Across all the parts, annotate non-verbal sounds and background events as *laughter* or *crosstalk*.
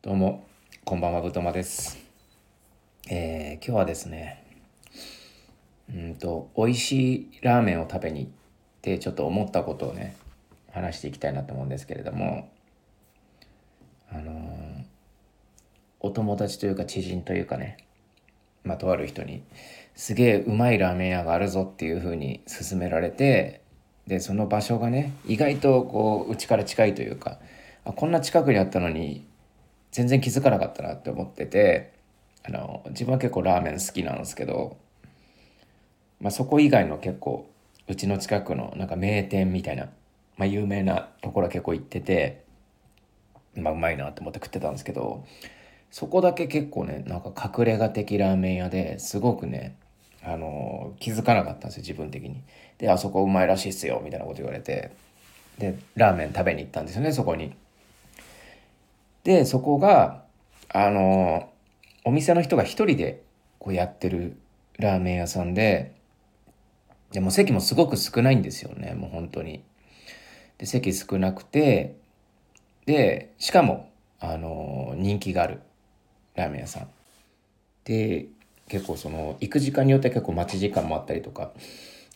どうも、こんばんは、ぶとまです。えー今日はですね、うんと、美味しいラーメンを食べに行って、ちょっと思ったことをね、話していきたいなと思うんですけれども、あのーお友達というか知人というかね、まあ、とある人に、すげえうまいラーメン屋があるぞっていうふうに勧められて、で、その場所がね、意外とこう、うちから近いというか、あこんな近くにあったのに、全然気づかなかったなって思っててあの自分は結構ラーメン好きなんですけど、まあ、そこ以外の結構うちの近くのなんか名店みたいな、まあ、有名なところは結構行ってて、まあ、うまいなって思って食ってたんですけどそこだけ結構ねなんか隠れ家的ラーメン屋ですごくねあの気づかなかったんですよ自分的に。であそこうまいらしいっすよみたいなこと言われてでラーメン食べに行ったんですよねそこに。でそこがあのお店の人が一人でこうやってるラーメン屋さんででも席もすごく少ないんですよねもう本当に。で席少なくてでしかもあの人気があるラーメン屋さん。で結構その行く時間によって結構待ち時間もあったりとか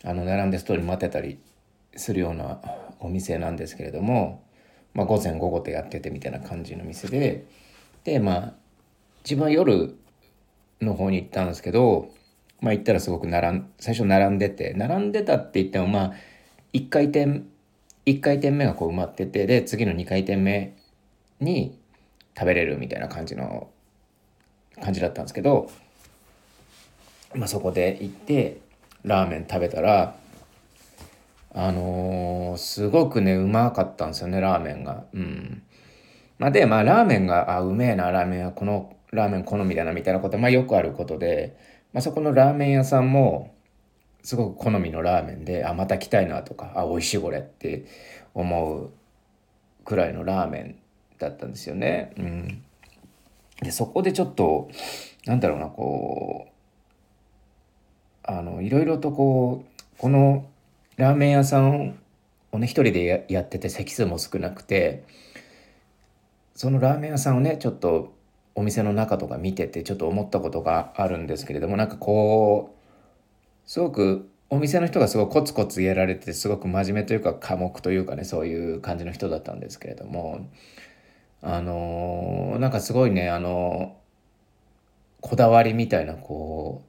あの並んでストーリー待ってたりするようなお店なんですけれども、まあ、午前午後とやっててみたいな感じの店ででまあ自分は夜の方に行ったんですけど、まあ、行ったらすごく並ん最初並んでて並んでたって言ってもまあ1回転1回転目がこう埋まっててで次の2回転目に食べれるみたいな感じの感じだったんですけど、まあ、そこで行ってラーメン食べたらあのーすごくねうまかったんですよねラーメンが。うんまあ、でまあラーメンがあうめえなラーメンはこのラーメン好みだなみたいなこと、まあ、よくあることで、まあ、そこのラーメン屋さんもすごく好みのラーメンであまた来たいなとかあ美味しいこれって思うくらいのラーメンだったんですよね。うん、でそこでちょっとなんだろうなこうあのいろいろとこうこのラーメン屋さんをね一人でやってて席数も少なくてそのラーメン屋さんをねちょっとお店の中とか見ててちょっと思ったことがあるんですけれどもなんかこうすごくお店の人がすごいコツコツやられてすごく真面目というか寡黙というかねそういう感じの人だったんですけれどもあのーなんかすごいねあのこだわりみたいなこ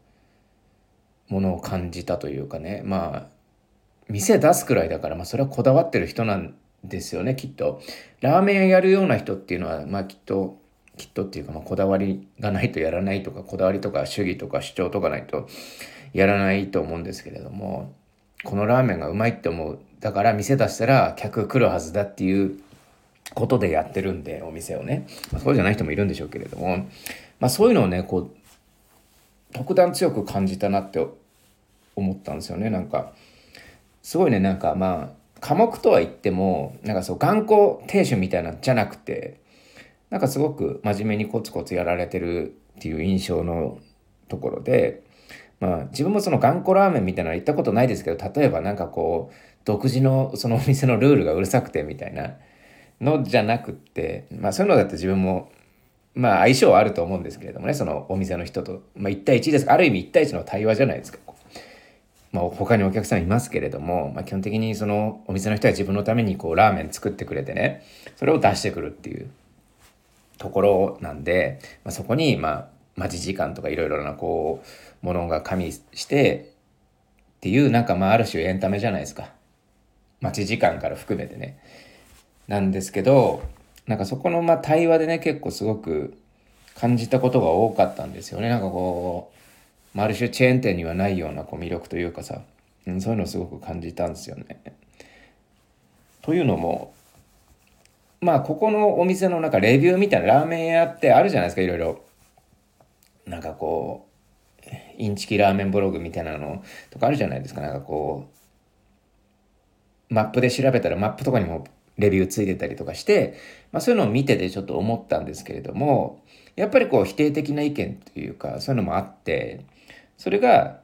うものを感じたというかねまあ店出すくらいだから、まあ、それはこだわってる人なんですよねきっと。ラーメン屋やるような人っていうのはまあきっときっとっていうか、まあ、こだわりがないとやらないとかこだわりとか主義とか主張とかないとやらないと思うんですけれどもこのラーメンがうまいって思う。だから店出したら客来るはずだっていうことでやってるんでお店をね、まあ、そうじゃない人もいるんでしょうけれども、まあ、そういうのをねこう特段強く感じたなって思ったんですよねなんか。すごいねなんかまあ科目とは言ってもなんかそう頑固亭主みたいなんじゃなくてなんかすごく真面目にコツコツやられてるっていう印象のところでまあ自分もその頑固ラーメンみたいなの行ったことないですけど例えばなんかこう独自のそのお店のルールがうるさくてみたいなのじゃなくってまあそういうのだって自分もまあ相性はあると思うんですけれどもねそのお店の人と、まあ、1対1ですある意味1対1の対話じゃないですか。まあ、他にお客さんいますけれども、まあ、基本的にそのお店の人は自分のためにこうラーメン作ってくれてねそれを出してくるっていうところなんで、まあ、そこにまあ待ち時間とかいろいろなこうものが加味してっていうなんかまあある種エンタメじゃないですか。待ち時間から含めてね。なんですけどなんかそこのまあ対話でね結構すごく感じたことが多かったんですよね。なんかこうまあある種チェーン店にはないようなこう魅力というかさ、うん、そういうのをすごく感じたんですよね。というのもまあここのお店のなんかレビューみたいなラーメン屋ってあるじゃないですかいろいろ。なんかこうインチキラーメンブログみたいなのとかあるじゃないですかなんかこうマップで調べたらマップとかにもレビューついてたりとかして、まあ、そういうのを見ててちょっと思ったんですけれどもやっぱりこう否定的な意見というかそういうのもあってそれが、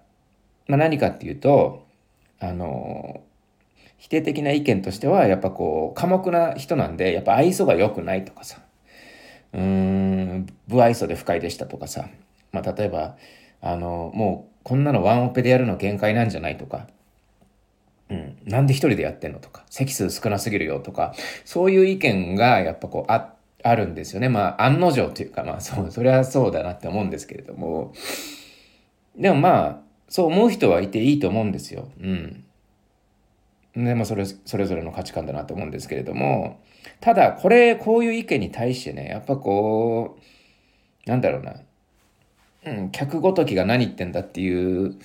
まあ、何かっていうとあの否定的な意見としてはやっぱこう寡黙な人なんでやっぱ愛想が良くないとかさ。うーん不愛想で不快でしたとかさ、まあ、例えば、あの、もうこんなのワンオペでやるの限界なんじゃないとか、うん、なんで一人でやってんのとか、席数少なすぎるよとか、そういう意見がやっぱこうあ、あるんですよね。まあ、案の定というか、まあ、そう、それはそうだなって思うんですけれども、でもまあ、そう思う人はいていいと思うんですよ。うん。でもそれ、それぞれの価値観だなと思うんですけれども、ただ、これ、こういう意見に対してね、やっぱこう、なんだろうな、うん、客ごときが何言ってんだっていう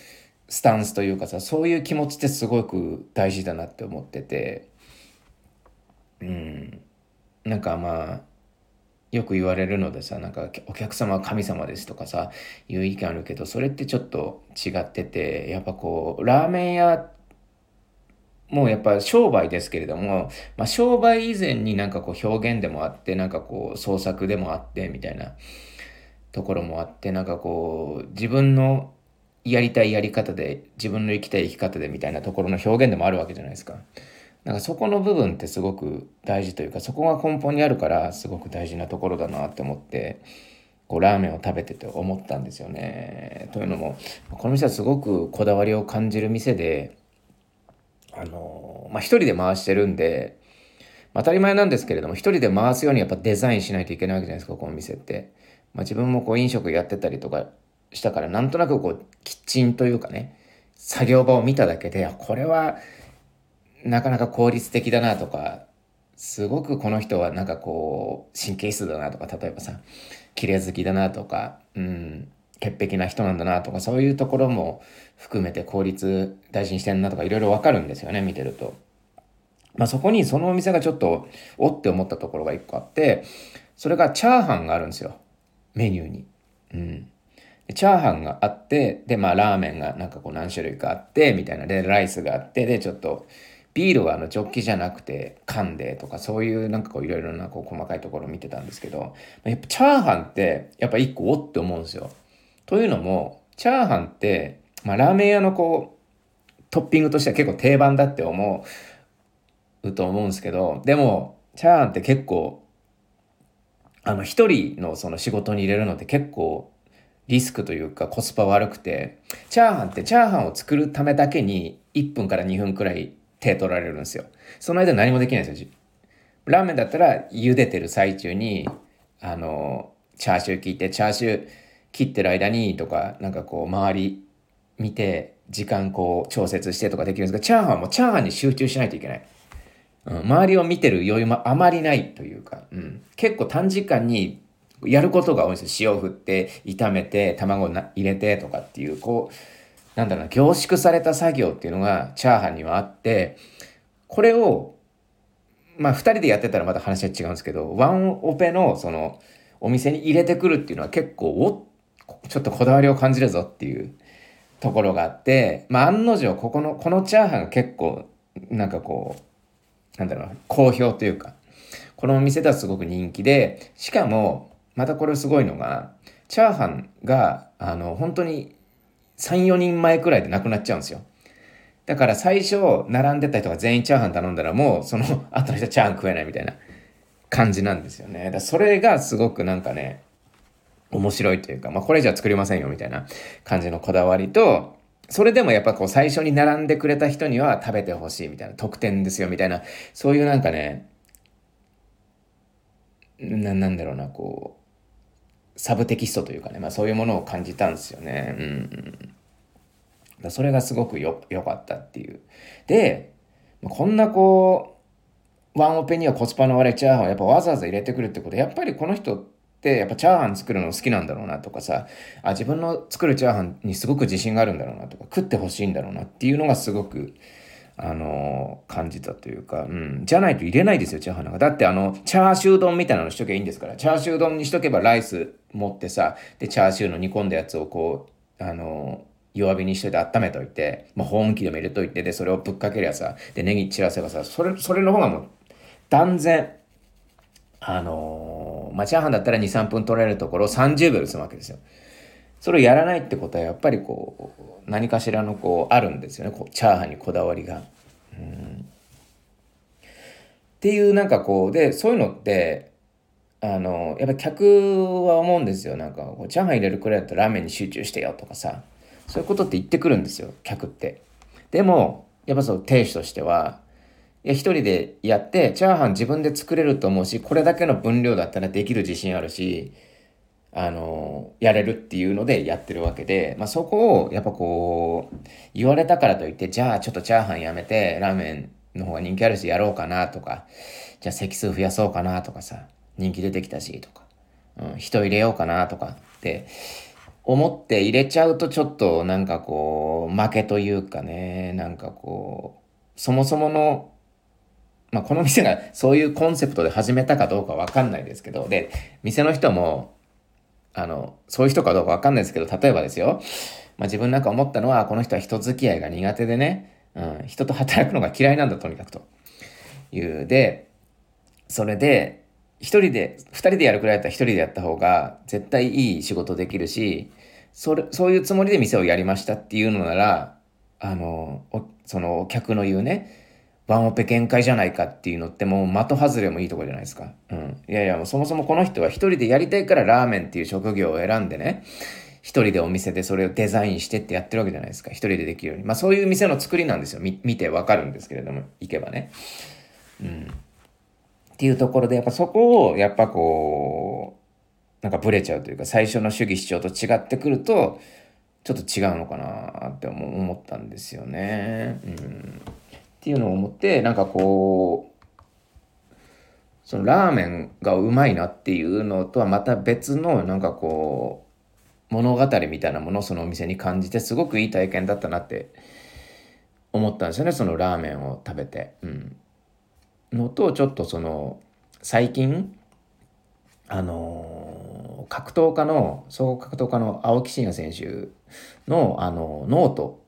スタンスというかさ、そういう気持ちってすごく大事だなって思ってて、うん、なんかまあ、よく言われるのでさ、なんかお客様は神様ですとかさ、いう意見あるけど、それってちょっと違ってて、やっぱこう、ラーメン屋もうやっぱ商売ですけれども、まあ、商売以前になんかこう表現でもあって、なんかこう創作でもあってみたいなところもあって、なんかこう自分のやりたいやり方で、自分の生きたい生き方でみたいなところの表現でもあるわけじゃないですか。なんかそこの部分ってすごく大事というか、そこが根本にあるからすごく大事なところだなって思って、こうラーメンを食べてて思ったんですよね。というのも、この店はすごくこだわりを感じる店で、あの、まあ、一人で回してるんで、当たり前なんですけれども、一人で回すようにやっぱデザインしないといけないわけじゃないですか、この店って。まあ、自分もこう飲食やってたりとかしたから、なんとなくこう、キッチンというかね、作業場を見ただけで、これは、なかなか効率的だなとか、すごくこの人はなんかこう、神経質だなとか、例えばさ、綺麗好きだなとか、うん、潔癖な人なんだなとか、そういうところも含めて効率大事にしてんなとかいろいろわかるんですよね、見てると。まあそこにそのお店がちょっと、おって思ったところが一個あって、それがチャーハンがあるんですよ。メニューに。うん。チャーハンがあって、で、まあラーメンがなんかこう何種類かあって、みたいな。で、ライスがあって、で、ちょっと、ビールはあのジョッキじゃなくて缶でとかそういうなんかこういろいろなこう細かいところを見てたんですけど、やっぱチャーハンってやっぱ一個おって思うんですよ。というのも、チャーハンって、まあ、ラーメン屋のこう、トッピングとしては結構定番だって思うと思うんですけど、でも、チャーハンって結構、あの、一人のその仕事に入れるのって結構リスクというかコスパ悪くて、チャーハンってチャーハンを作るためだけに1分から2分くらい手取られるんですよ。その間何もできないですよ。ラーメンだったら茹でてる最中に、あの、チャーシュー切って、チャーシュー切ってる間にとか、なんかこう周り見て、時間こう調節してとかできるんですが、チャーハンもチャーハンに集中しないといけない。うん、周りを見てる余裕もあまりないというか、うん、結構短時間にやることが多いんですよ。塩振って、炒めて、卵な入れてとかっていう、こう、なんだろうな、凝縮された作業っていうのがチャーハンにはあって、これを、まあ二人でやってたらまた話は違うんですけど、ワンオペのそのお店に入れてくるっていうのは結構、おちょっとこだわりを感じるぞっていうところがあって、まあ、案の定、ここの、このチャーハンが結構、なんかこう、なんだろうな、好評というか、このお店ではすごく人気で、しかも、またこれすごいのが、チャーハンが、あの、本当に3、4人前くらいでなくなっちゃうんですよ。だから最初、並んでた人が全員チャーハン頼んだらもう、その後の人はチャーハン食えないみたいな感じなんですよね。だそれがすごくなんかね、面白いというか、まあ、これじゃ作りませんよみたいな感じのこだわりと、それでもやっぱこう最初に並んでくれた人には食べてほしいみたいな、特典ですよみたいな、そういうなんかね、な、なんだろうな、こう、サブテキストというかね、まあそういうものを感じたんですよね。うん。だそれがすごくよ、良かったっていう。で、こんなこう、ワンオペにはコスパの悪いチャーハンをやっぱわざわざ入れてくるってことやっぱりこの人ってやっぱチャーハン作るの好きなんだろうなとかさあ自分の作るチャーハンにすごく自信があるんだろうなとか食ってほしいんだろうなっていうのがすごくあの、感じたというか、うん。じゃないと入れないですよ、チャーハンなんか。だってあの、チャーシュー丼みたいなのしとけばいいんですから。チャーシュー丼にしとけばライス持ってさ、で、チャーシューの煮込んだやつをこう、あの、弱火にしといて温めといて、まあ、保温器でも入れといて、で、それをぶっかけりゃさ、で、ネギ散らせばさ、それ、それの方がもう、断然、あのー、まあ、チャーハンだったら2、3分取れるところを30秒で済むわけですよ。それをやらないってことはやっぱりこう、何かしらのこう、あるんですよね。こうチャーハンにこだわりが。うん、っていうなんかこう、で、そういうのって、あの、やっぱ客は思うんですよ。なんか、こうチャーハン入れるくらいだったらラーメンに集中してよとかさ、そういうことって言ってくるんですよ、客って。でも、やっぱその亭主としては、いや、一人でやって、チャーハン自分で作れると思うし、これだけの分量だったらできる自信あるし、あの、やれるっていうのでやってるわけで、まあ、そこを、やっぱこう、言われたからといって、じゃあちょっとチャーハンやめて、ラーメンの方が人気あるしやろうかなとか、じゃあ席数増やそうかなとかさ、人気出てきたしとか、うん、人入れようかなとかって思って入れちゃうとちょっとなんかこう、負けというかね、なんかこう、そもそものまあ、この店がそういうコンセプトで始めたかどうかわかんないですけど、で、店の人も、あの、そういう人かどうかわかんないですけど、例えばですよ、まあ、自分なんか思ったのは、この人は人付き合いが苦手でね、うん、人と働くのが嫌いなんだ、とにかくと。いう。で、それで、一人で、二人でやるくらいだったら一人でやった方が絶対いい仕事できるし、それ、そういうつもりで店をやりましたっていうのなら、あの、そのお客の言うね、ワンオペ限界じゃないかっていうのってもう的外れもいいとこじゃないですか。うん。いやいや、もうそもそもこの人は一人でやりたいからラーメンっていう職業を選んでね、一人でお店でそれをデザインしてってやってるわけじゃないですか。一人でできるように。まあそういう店の作りなんですよ。見見てわかるんですけれども、行けばね。うん。っていうところで、やっぱそこを、やっぱこう、なんかブレちゃうというか、最初の主義主張と違ってくると、ちょっと違うのかなって思ったんですよね。うん。っていうのを思ってなんかこうそのラーメンがうまいなっていうのとはまた別のなんかこう物語みたいなものをそのお店に感じてすごくいい体験だったなって思ったんですよねそのラーメンを食べて。うん、のとちょっとその最近あの格闘家の総合格闘家の青木真也選手のあのノート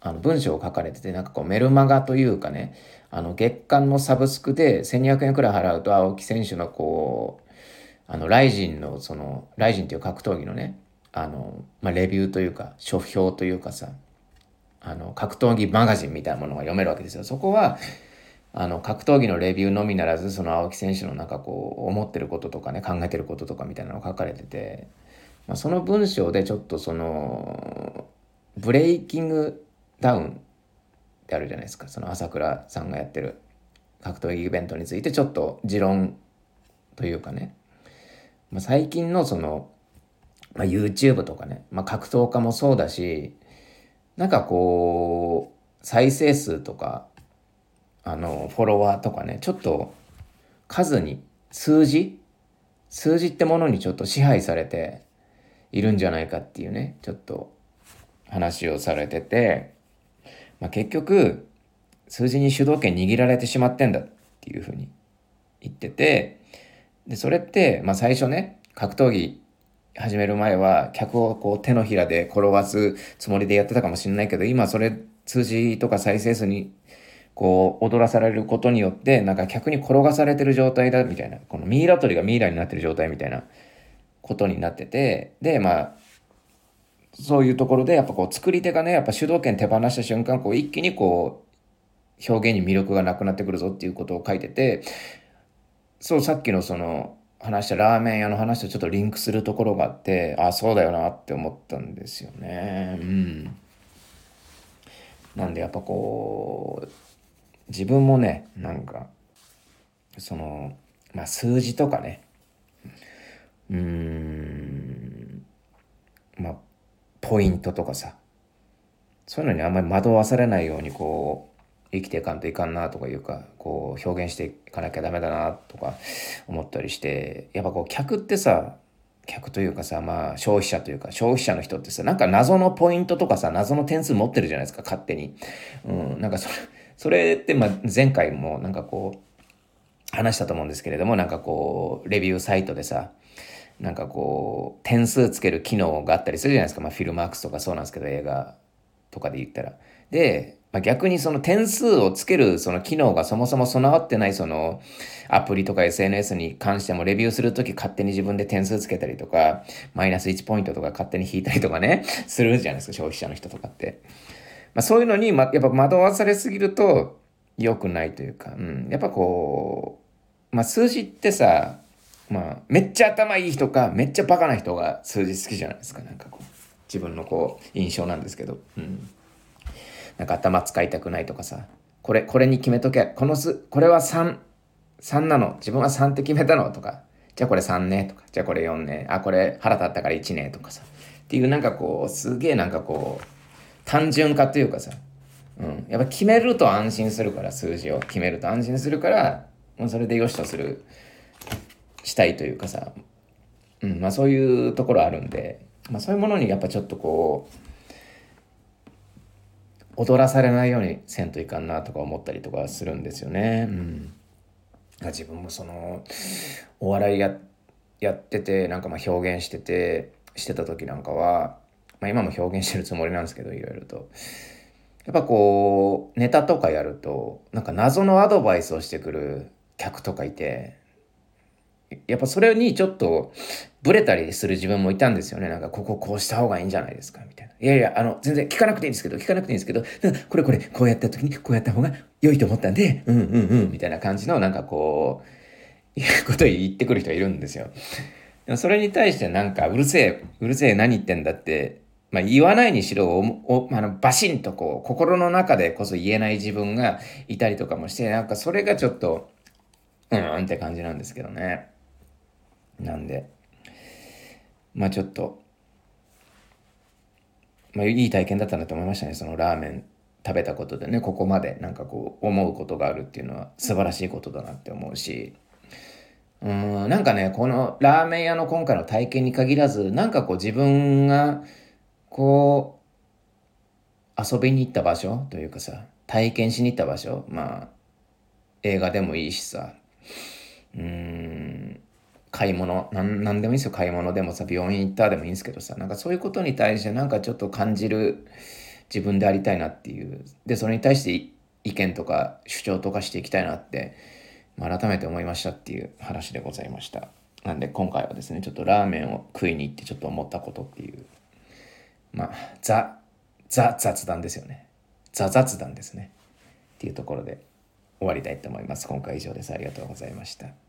あの文章を書かれてて、なんかこうメルマガというかね、あの月間のサブスクで1200円くらい払うと青木選手のこう、あの、 RIZIN のその、 RIZIN っていう格闘技のね、あの、まあ、レビューというか、書評というかさ、あの、格闘技マガジンみたいなものが読めるわけですよ。そこは、あの、格闘技のレビューのみならず、その青木選手のなんかこう、思ってることとかね、考えてることとかみたいなのが書かれてて、まあ、その文章でちょっとその、ブレイキングダウンってあるじゃないですか。その朝倉さんがやってる格闘技イベントについてちょっと持論というかね、まあ、最近のその、まあ、YouTube とかね、まあ、格闘家もそうだしなんかこう再生数とかあのフォロワーとかねちょっと数に数字？数字ってものにちょっと支配されているんじゃないかっていうねちょっと話をされてて。まあ、結局数字に主導権握られてしまってんだっていうふうに言っててでそれって、まあ、最初ね格闘技始める前は客をこう手のひらで転がすつもりでやってたかもしれないけど今それ数字とか再生数にこう踊らされることによってなんか客に転がされてる状態だみたいなこのミイラ取りがミイラになってる状態みたいなことになっててでまあそういうところでやっぱこう作り手がねやっぱ主導権手放した瞬間こう一気にこう表現に魅力がなくなってくるぞっていうことを書いててそうさっきのその話したラーメン屋の話とちょっとリンクするところがあってあそうだよなって思ったんですよね。うん。なんでやっぱこう自分もねなんかそのまあ数字とかね。うーん。まあポイントとかさそういうのにあんまり惑わされないようにこう生きていかんといかんなとかいうかこう表現していかなきゃダメだなとか思ったりしてやっぱこう客ってさ客というかさまあ消費者というか消費者の人ってさなんか謎のポイントとかさ謎の点数持ってるじゃないですか勝手に。うん、なんかそれそれってまあ前回もなんかこう話したと思うんですけれどもなんかこうレビューサイトでさなんかこう点数つける機能があったりするじゃないですか、まあ、フィルマークスとかそうなんですけど映画とかで言ったら。で、まあ、逆にその点数をつけるその機能がそもそも備わってないそのアプリとか SNS に関してもレビューするとき勝手に自分で点数つけたりとかマイナス1ポイントとか勝手に引いたりとかね *laughs* するじゃないですか消費者の人とかって。まあ、そういうのに、ま、やっぱ惑わされすぎると良くないというか、うん、やっぱこう、まあ、数字ってさまあめっちゃ頭いい人かめっちゃバカな人が数字好きじゃないですか。なんかこう自分のこう印象なんですけど。うん。なんか頭使いたくないとかさこれこれに決めとけ。この数これは33なの。自分は3って決めたのとか。じゃあこれ3ねとか。じゃあこれ4ね。あこれ腹立ったから1ねとかさ。っていうなんかこうすげえなんかこう単純化というかさ、うん、やっぱ決めると安心するから数字を。決めると安心するからもうそれでよしとするしたいというかさ、うんまあ、そういうところあるんで、まあ、そういうものにやっぱちょっとこう踊らされないようにせんといかんなとか思ったりとかするんですよね。うん、自分もそのお笑いややっててなんかまあ表現しててしてた時なんかは、まあ、今も表現してるつもりなんですけどいろいろと。やっぱこうネタとかやるとなんか謎のアドバイスをしてくる客とかいてやっぱそれにちょっとブレたりする自分もいたんですよね。なんか、こここうした方がいいんじゃないですかみたいな。いやいや、あの、全然聞かなくていいんですけど、聞かなくていいんですけど、これこれ、こうやった時にこうやった方が良いと思ったんで、うんうんうん、みたいな感じの、なんかこう、いうこと言ってくる人いるんですよ。それに対してなんか、うるせえ、うるせえ何言ってんだって、まあ言わないにしろ、おあのバシンとこう、心の中でこそ言えない自分がいたりとかもして、なんかそれがちょっと、うんって感じなんですけどね。なんで、まあちょっと、まあいい体験だったなと思いましたね。そのラーメン食べたことでね、ここまでなんかこう思うことがあるっていうのは素晴らしいことだなって思うし、うん、なんかね、このラーメン屋の今回の体験に限らず、なんかこう自分がこう遊びに行った場所というかさ、体験しに行った場所、まあ映画でもいいしさ、うん、買い物なんなんでもいいですよ。買い物でもさ病院行ったでもいいんですけどさなんかそういうことに対してなんかちょっと感じる自分でありたいなっていう。でそれに対して意見とか主張とかしていきたいなって、まあ、改めて思いましたっていう話でございました。なんで今回はですねちょっとラーメンを食いに行ってちょっと思ったことっていう。まあザザ雑談ですよね。ザ雑談ですね。っていうところで終わりたいと思います。今回以上です。ありがとうございました。